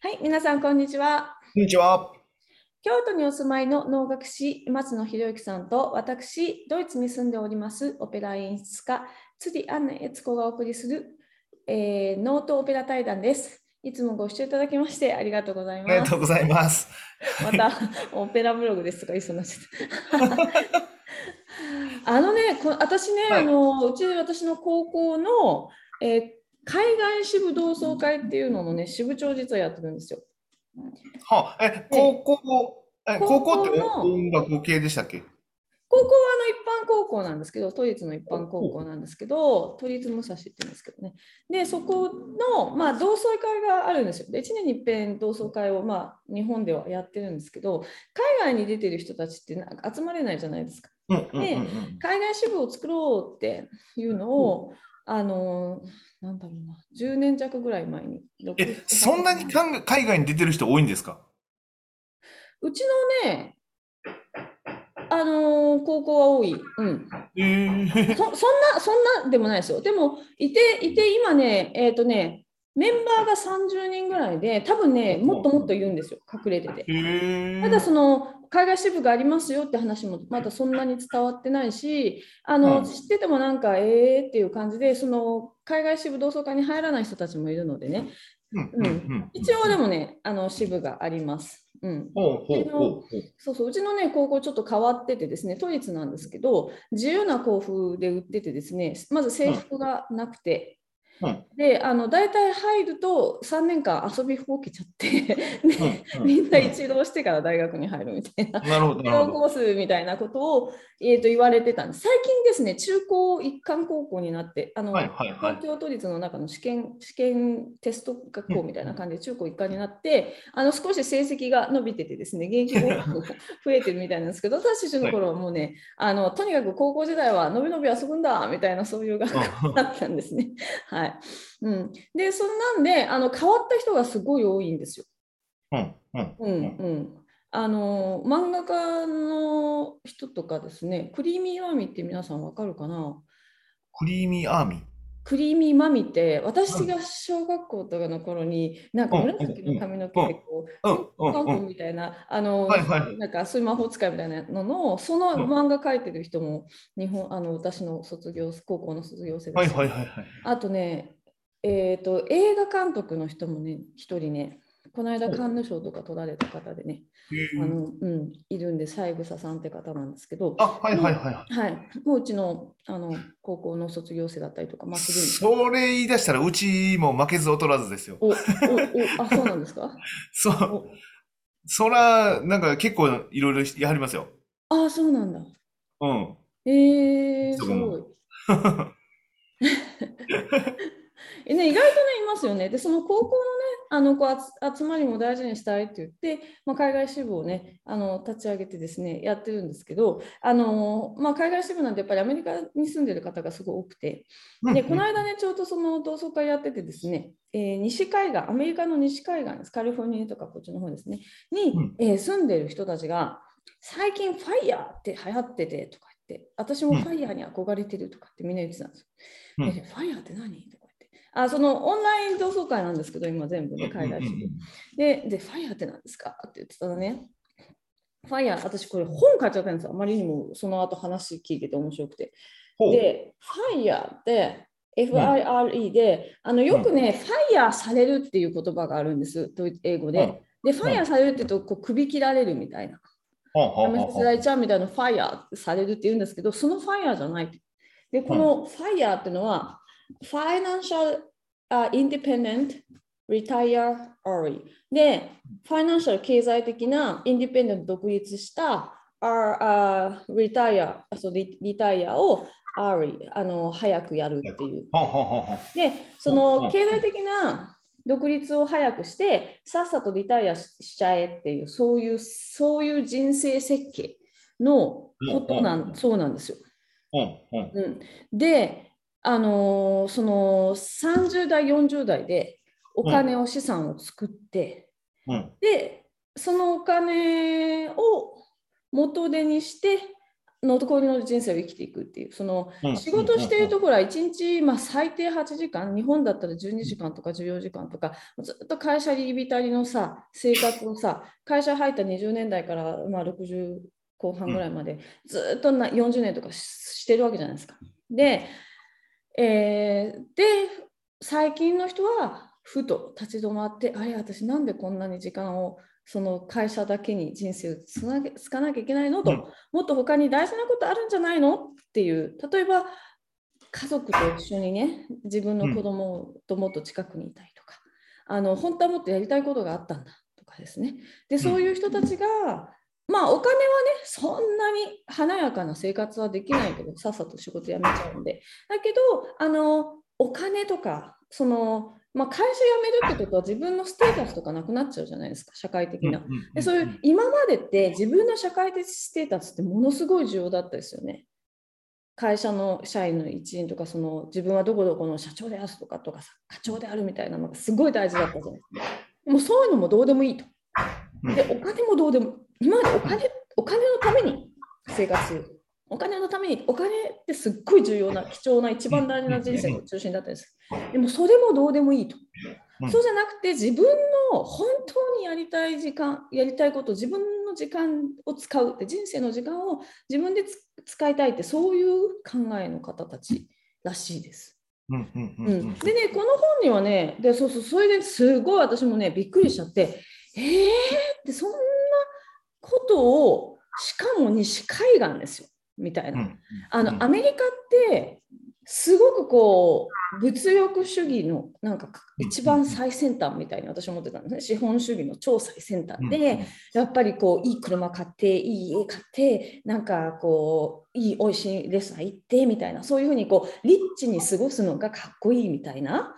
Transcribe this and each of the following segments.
はい、皆さん、こんにちは。こんにちは。京都にお住まいの能楽師、松野博之さんと、私、ドイツに住んでおります、オペラ演出家、辻アンナ悦子がお送りする、えー、ノートオペラ対談です。いつもご視聴いただきましてありがとうございます。ありがとうございます。また、オペラブログですとか言いそうになっちゃった。あのね、こ私ね、はいあのうち私の高校の、えー海外支部同窓会っていうののね、支部長実はやってるんですよ。はあ、え、高校、え、高校っての音楽系でしたっけ？高校はあの一般高校なんですけど、都立の一般高校なんですけど、都立武蔵って言うんですけどね。で、そこの、まあ、同窓会があるんですよ。で、1年に一遍同窓会を、まあ、日本ではやってるんですけど、海外に出てる人たちってなんか集まれないじゃないですか。うんうんうんうん。海外支部を作ろうっていうのを、あの、なんだろうな、10年弱ぐらい前に。え、そんなに海外に出てる人多いんですか？うちのね、あの高校は多い。うん。えー、そそんな、そんなでもないですよ。でも、いて、いて、今ね、えっ、とね、メンバーが30人ぐらいで、多分ね、もっともっと言うんですよ、隠れてて。えー、ただ、その、海外支部がありますよって話もまだそんなに伝わってないし、あの、うん知っててもなんか、えーっていう感じで、その、海外支部同窓会に入らない人たちもいるのでね、うんうんうん。一応でもね、あの、支部があります。うん。そうそう、うちのね、高校ちょっと変わっててですね、都立なんですけど、自由な校風で売っててですね、まず制服がなくて、うんで、あの、大体入ると3年間遊びほうけちゃって、でうんうんみんな一浪してから大学に入るみたいな。なるほど、なるほど。コースみたいなことを、えー、と言われてたんです。最近ですね、中高一貫高校になって、あのはいはいはい東京都立の中の試験試験テスト学校みたいな感じで中高一貫になって、あの少し成績が伸びててですね、現役が増えてるみたいなんですけど、私たちの頃はもうね、あのとにかく高校時代はのびのび遊ぶんだみたいなそういう学校だったんですね。はいうん、で、そんなんであの変わった人がすごい多いんですよ。うんうんうん。うん、あの漫画家の人とかですね、クリーミーマミって皆さんわかるかな？クリーミーアーミー？クリーミーマミって私が小学校とかの頃になんかうん。紫の髪の毛でこう、韓うん。国みたいなあの、はいはい。なんかそういう魔法使いみたいなののその漫画描いてる人も日本あの私の卒業高校の卒業生ですはいはいはいはい。あとね、えー、と映画監督の人もね一人ねこの間カンヌ賞とか取られた方でね、あのうん、いるんで、三枝さんって方なんですけど、あ、はいはいはいはい。はい、もううちのあの高校の卒業生だったりとか、まあ、するそれ言い出したらうちも負けず劣らずですよ。おおおあ、そうなんですか？そう。おそら、なんか結構いろいろやりますよ。あ、そうなんだ。うん。えー、すごい。えね、意外とね、いますよね。で、その高校のね、あのこう集集まりも大事にしたいって言って、まあ、海外支部をね、あの立ち上げてですね、やってるんですけど、あのまあ、海外支部なんてやっぱりアメリカに住んでる方がすごい多くて、で、この間ね、ちょうどその同窓会やっててですね、えー西海岸、アメリカの西海岸です、カリフォルニアとかこっちの方ですね、に、うん。えー住んでる人たちが、最近ファイヤーって流行っててとか言って、私もファイヤーに憧れてるとかってみんな言ってたんですよ。うん。えファイヤーって何？あ、そのオンライン同窓会なんですけど、今全部ね、海外支部。で、で、ファイヤーって何ですかって言ってたらね、ファイヤー、私これ本買っちゃったんですよ。あまりにもその後話聞いてて面白くて。で、ファイヤーって、FIRE で、あのよくね、ファイヤーされるっていう言葉があるんです、英語で。で、ファイヤーされるって言うと、こう首切られるみたいな。やめほうほうさせられちゃうみたいなファイヤーされるって言うんですけど、そのファイヤーじゃない。で、このファイヤーっていうのは、uh, ファイナンシャル経済的なインディペンデント独立した uh, Retire、あそうリリタイアを early あの早くやるっていう。で、その経済的な独立を早くして、さっさとリタイアししちゃえっていう、そういう、そういう人生設計のことなうんん、そうなんですよ。うん、で、あのーその30代、40代でお金を資産を作って、うん。で、そのお金を元手にして、残りの人生を生きていくっていう、そのうん。仕事してるところは1日、まあ、最低8時間、日本だったら12時間とか14時間とか、ずっと会社に浸りのさ、生活をさ、会社入った20年代から、まあ、60後半ぐらいまで、ずっとな40年とかししてるわけじゃないですか。で、えーで、最近の人はふと立ち止まって、あれ、私なんでこんなに時間をその会社だけに人生をつなげつかなきゃいけないのと、うんもっと他に大事なことあるんじゃないのっていう、例えば家族と一緒にね、自分の子供ともっと近くにいたいとか、あの本当はもっとやりたいことがあったんだとかですね。で、そういう人たちが、まあお金はね、そんなに華やかな生活はできないけど、さっさと仕事辞めちゃうんで。だけど、あのお金とか、その、まあ、会社辞めるってことは自分のステータスとかなくなっちゃうじゃないですか、社会的な。でそういう今までって自分の社会的ステータスってものすごい重要だったですよね。会社の社員の一員とかその自分はどこどこの社長であるとかとかさ課長であるみたいなのがすごい大事だったじゃないですか。でもそういうのもどうでもいいと。でお金もどうでも今までお金お金のために生活する。お金のためにお金ってすっごい重要な貴重な一番大事な人生の中心だったんです。でもそれもどうでもいいと。うんそうじゃなくて自分の本当にやりたい時間やりたいこと自分の時間を使うって人生の時間を自分でつ使いたいってそういう考えの方たちらしいです。うんうんうん、でねこの本にはねでそうそうそれですごい私もねびっくりしちゃってえーってそんなことをしかも西海岸ですよみたいな。うん。あの、うん。アメリカってすごくこう物欲主義のなんか一番最先端みたいに私は思ってたんですね。資本主義の超最先端。で、やっぱりこういい車買っていい家買ってなんかこういい美味しいレストラン行ってみたいな。そういうふうにこうリッチに過ごすのがかっこいいみたいな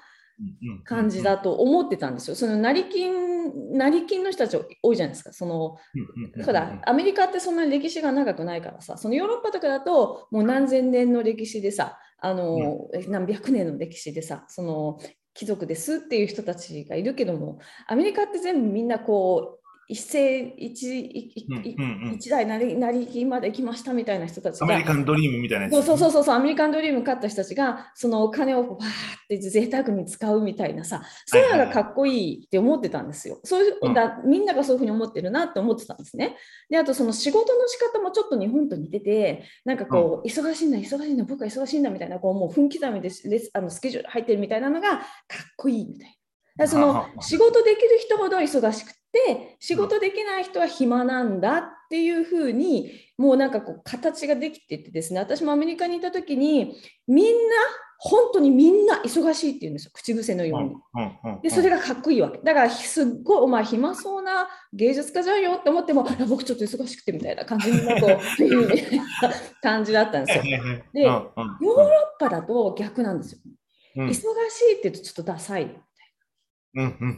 感じだと思ってたんですよ。その成金成金の人たち多いじゃないですか。そのほら、アメリカってそんなに歴史が長くないからさ、そのヨーロッパとかだと、もう何千年の歴史でさ、あの、何百年の歴史でさ、その貴族ですっていう人たちがいるけども、アメリカって全部みんなこう、一世一一うんうんうん一代なりなり金まで行きましたみたいな人たちアメリカが。ンドリームみたいな。そうそうそうそうアメリカンドリーム勝った人たちがそのお金をバーって贅沢に使うみたいなさそういうのがかっこいいって思ってたんですよ。そういううんだみんながそういうふうに思ってるなって思ってたんですね。であとその仕事の仕方もちょっと日本と似ててなんかこう、忙しいんだ忙しいんだ僕は忙しいんだみたいなこうもう分刻みであのスケジュール入ってるみたいなのがかっこいいみたいな。その仕事できる人ほど忙しくて仕事できない人は暇なんだっていうふうにもうなんかこう形ができててですね私もアメリカにいた時にみんな本当にみんな忙しいって言うんですよ口癖のように。でそれが、がかっこいいわけだからすっごいお前暇そうな芸術家じゃんよって思っても僕ちょっと忙しくてみたいな感じになこう感じだったんですよ。ヨで、ヨーロッパだと逆なんですよ。うん忙しいって言うとちょっとダサい。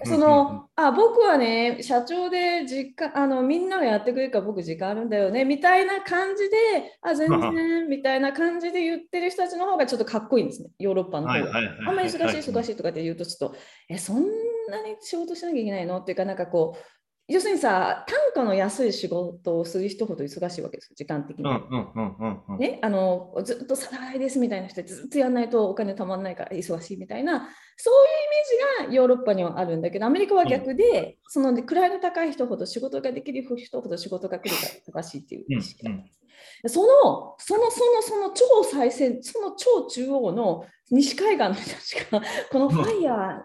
そのあ僕はね社長で実家あのみんながやってくれるから僕時間あるんだよねみたいな感じであ全然 みたいな感じで言ってる人たちの方がちょっとかっこいいんですねヨーロッパの方が。あんまり忙しい忙しい。しいとかって言うとちょっとえそんなに仕事しなきゃいけないの？っていうかなんかこう要するにさ単価の安い仕事をする人ほど忙しいわけですよ時間的に。うんうんうんうんうん。ね、あのずっとさらいですみたいな人でずっとやらないとお金たまんないから忙しいみたいなそういうイメージがヨーロッパにはあるんだけどアメリカは逆で、その位の高い人ほど仕事ができる人ほど仕事が来るから忙しいっていううん意識があるんですでそのそのそのその超最先その超中央の西海岸の人たちがこのファイヤー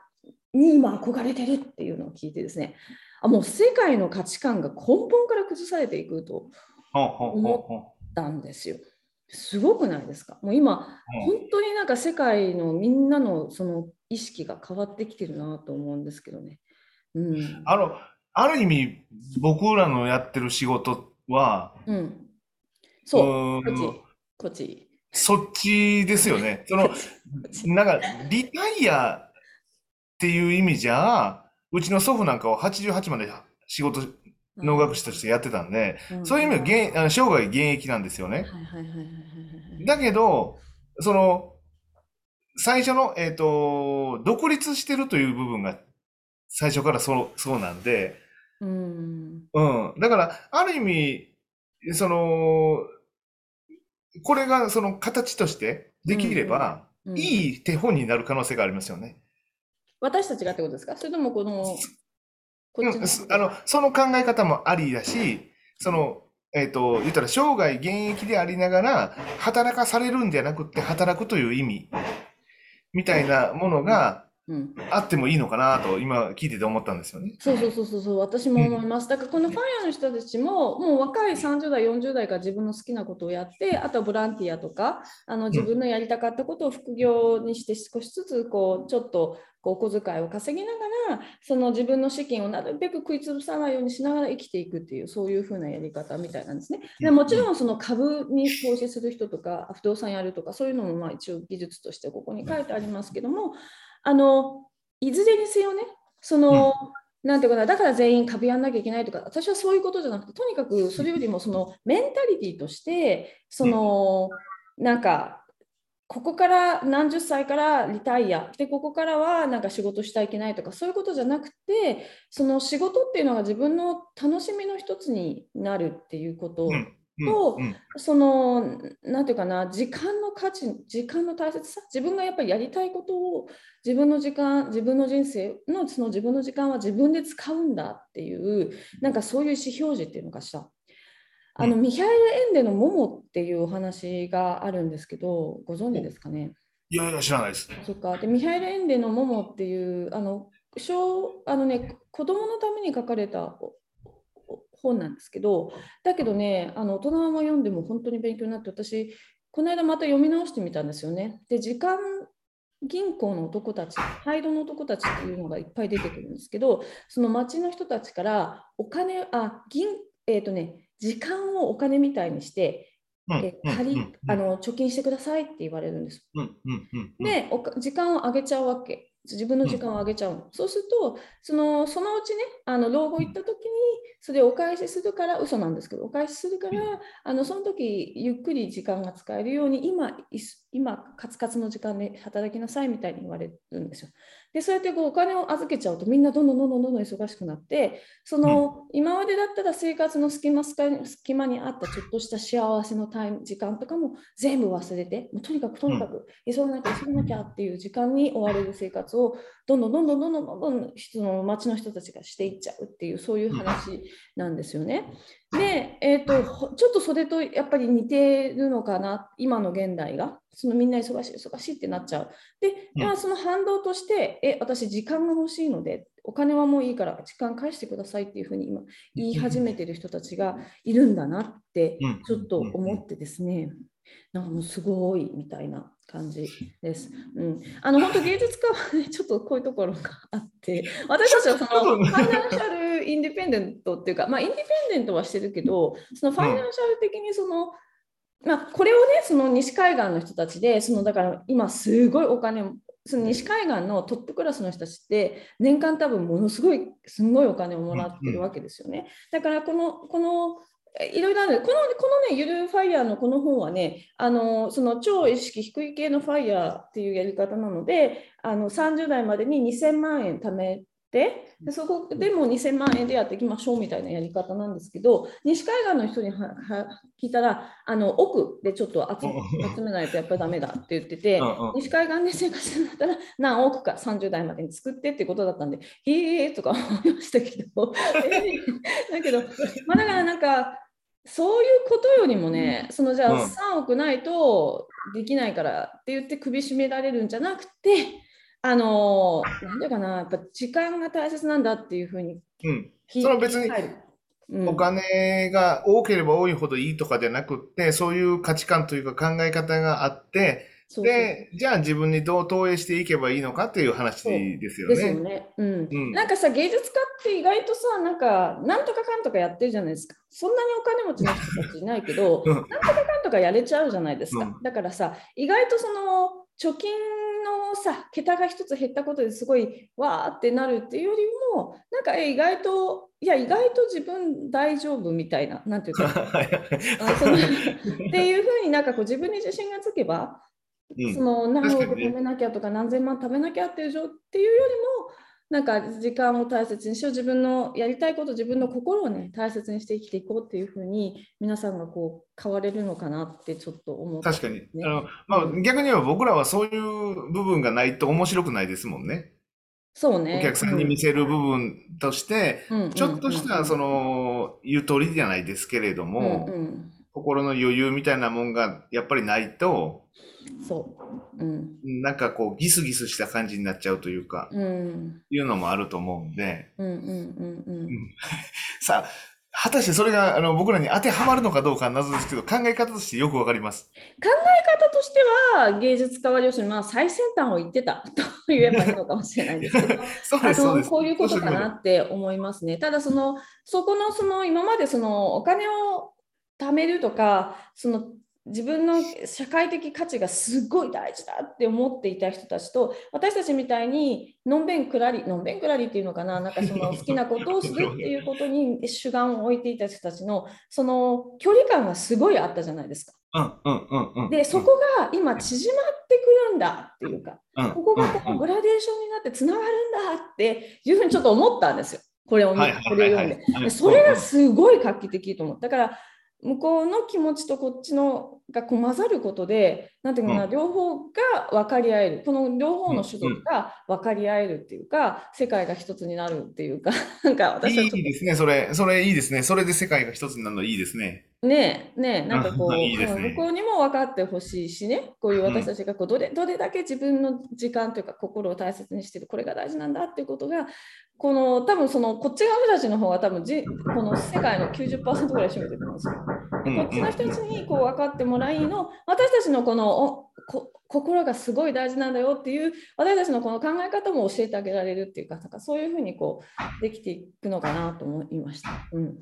に今憧れてるっていうのを聞いてですねあもう世界の価値観が根本から崩されていくとほうほうほうほたんですよ。すごくないですか？もう今、うん本当になんか世界のみんなのその意識が変わってきてるなと思うんですけどね。うん。あの、ある意味、僕らのやってる仕事は、うん、そう、こっち、こっち。そっちですよね。その、なんか、リタイアっていう意味じゃ、うちの祖父なんかは88まで仕事、能楽師としてやってたんで、うんそういう意味で現あの生涯現役なんですよね。だけど、その、最初の、えっと、独立してるという部分が最初からそう、そうなんで、うん。うん。だから、ある意味、その、これがその形としてできれば、いい手本になる可能性がありますよね。私たちがってことですか？それともこの、こっちうんすあの、その考え方もありだし、その、えっと、言ったら生涯現役でありながら、働かされるんじゃなくて、働くという意味、みたいなものがうん、あってもいいのかなと、今聞いてて思ったんですよね。そうそうそうそうそう、私も思います。だからこのファイヤーの人たちも、もう若い30代、40代から自分の好きなことをやって、あとはボランティアとか、あの自分のやりたかったことを副業にして少しずつこうちょっとこうお小遣いを稼ぎながら、その自分の資金をなるべく食いつぶさないようにしながら生きていくっていう、そういう風なやり方みたいなんですね。でもちろんその株に投資する人とか、不動産やるとか、そういうのもまあ一応技術としてここに書いてありますけども、あのいずれにせよね、その、なんていうかな、だから全員株やんなきゃいけないとか、私はそういうことじゃなくて、とにかくそれよりもそのメンタリティとして、その、なんか、ここから何十歳からリタイアでここからはなんか仕事したらいけないとかそういうことじゃなくてその仕事っていうのが自分の楽しみの一つになるっていうこと、うんうんとうんそのなんていうかな時間の価値時間の大切さ自分がやっぱりやりたいことを自分の時間自分の人生のその自分の時間は自分で使うんだっていうなんかそういう意思表示っていうのかしら。あの、うん。ミハエル・エンデの「モモ」っていうお話があるんですけどご存知ですかね？いやいや、知らないです。そっか。でミハエル・エンデの「モモ」っていうあの小あのね子供のために書かれた本なんですけどだけどねあの大人も読んでも本当に勉強になって私この間また読み直してみたんですよね。で時間銀行の男たち、灰色の男たちっていうのがいっぱい出てくるんですけど、その町の人たちからお金、あ、銀、えっ、とね、時間をお金みたいにして、うんえあの貯金してくださいって言われるんです。で、おか時間を上げちゃうわけ。自分の時間を上げちゃうの。そうすると、そのそのうちね、あの老後行った時に、それをお返しするから、嘘なんですけど、お返しするから、あのその時ゆっくり時間が使えるように、今、今カツカツの時間で働きなさいみたいに言われるんですよ。で、そうやってこうお金を預けちゃうと、みんなどんどんどんどんどんどん忙しくなって、その、今までだったら生活の隙間隙間にあったちょっとした幸せのタイム時間とかも全部忘れて、もうとにかくとにかく急がなきゃ急がなきゃっていう時間に追われる生活をどんどんどんどんどんどんどんどんその町の人たちがしていっちゃうっていうそういう話なんですよね。で、えー、とほちょっとそれとやっぱり似てるのかな今の現代が。そのみんな忙しい忙しいってなっちゃう。で、うん。まあその反動としてえ私時間が欲しいのでお金はもういいから時間返してくださいっていうふうに今言い始めてる人たちがいるんだなってうん。ちょっと思ってですね。なんかもうすごいみたいな感じです。うん、あの本当芸術家はねちょっとこういうところがあって私たちはそのファイナンシャルインディペンデントっていうかまあインディペンデントはしてるけどそのファイナンシャル的にその、まあ、これをねその西海岸の人たちでそのだから今すごいお金その西海岸のトップクラスの人たちって年間多分ものすごいすごいお金をもらってるわけですよね。だからこのこのえいろいろあるこのこのねゆるファイヤーのこの本はねあのその超意識低い系のファイヤーっていうやり方なのであの30代までに2000万円貯めてでそこでも2000万円でやっていきましょうみたいなやり方なんですけど西海岸の人に聞いたらあの奥でちょっと集集めないとやっぱりダメだって言ってて。西海岸で生活するんだったら何億か30代までに作ってってことだったんで、へえーとか思いましたけど、だけど、まあ、だからなんか、そういうことよりもね、そのじゃうん。あ3億ないとできないからって言って首絞められるんじゃなくて、あのなんていうかな、やっぱ時間が大切なんだっていうふうにうんその別にお金が多ければ多いほどいいとかじゃなくって、そういう価値観というか考え方があって、で、じゃあ自分にどう投影していけばいいのかっていう話ですよですよね。ね。うん。うんなんかさ、芸術家って意外とさ、なんか、なんとかかんとかやってるじゃないですか。そんなにお金持ちの人たちいないけど、うんなんとかかんとかやれちゃうじゃないですか。うんだからさ、意外とその、貯金のさ、桁が一つ減ったことですごいわーってなるっていうよりも、なんかえ意外と、いや、意外と自分大丈夫みたいな、なんていうか、あそのっていうふうになんかこう自分に自信がつけば、うん。その何億確かにね。貯めなきゃとか何千万貯めなきゃっていう状っていうよりもなんか時間を大切にしよう、自分のやりたいこと、自分の心をね、大切にして生きていこうっていうふうに、皆さんがこう変われるのかなってちょっと思って、確かに。あの、まあ、逆に言えば僕らはそういう部分がないと面白くないですもんね。そうね。お客さんに見せる部分として、うん、ちょっとしたその、ゆとりじゃないですけれども、うんうん心の余裕みたいなもんがやっぱりないと、そう。うん。なんかこうギスギスした感じになっちゃうというか、うん。いうのもあると思うんで。うんうんうんうん。さあ、果たしてそれがあの僕らに当てはまるのかどうか謎ですけど、考え方としてよくわかります。考え方としては、芸術家は要するにまあ最先端を言ってた と言えばいいのかもしれないですけど、そう。こういうことかなって思いますね。ただその、そこのその今までそのお金を貯めるとか、その自分の社会的価値がすごい大事だって思っていた人たちと私たちみたいにのんべんくらりのんべんくらりっていうのかななんかその 好きなことをするっていうことに主眼を置いていた人たちのその距離感がすごいあったじゃないですか。でそこが今縮まってくるんだっていうか、ここがこうグラデーションになってつながるんだっていうふうにちょっと思ったんですよ。これをこれを読んで。それがすごい画期的と思った。だから向こうの気持ちとこっちのがこう混ざることで、なんていうかな、うん、両方が分かり合える、この両方の種族が分かり合えるっていうか、世界が一つになるっていうか、なんか私はいいですね、それ、それいいですね、それで世界が一つになるのいいですね。ねえ、ねえ、なんかこう、いいね、向こうにも分かってほしいしね、こういう私たちがこうどれどれだけ自分の時間というか心を大切にしてる、これが大事なんだっていうことが、この多分そのこっち側の人たちの方が多分じこの世界の90%ぐらい占めてるんですよ。こっちの人たちにこう分かってもらいの、私たちのこのこ心がすごい大事なんだよっていう私たちのこの考え方も教えてあげられるっていうか、なんかそういうふうにこうできていくのかなと思いました。うん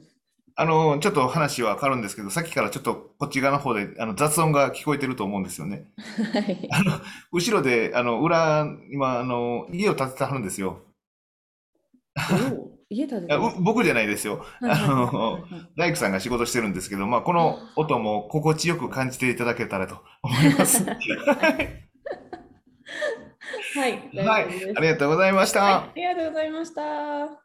あの、ちょっと話は変わるんですけど、さっきからちょっとこっち側の方であの雑音が聞こえてると思うんですよね。はい。あの、後ろで、あの、裏、今、あの、家を建ててはるんですよ。家建てて僕じゃないですよ。あの、大工さんが仕事してるんですけど、まあ、この音も心地よく感じていただけたらと思います。はい。はい。はい。ありがとうございました。はい、ありがとうございました。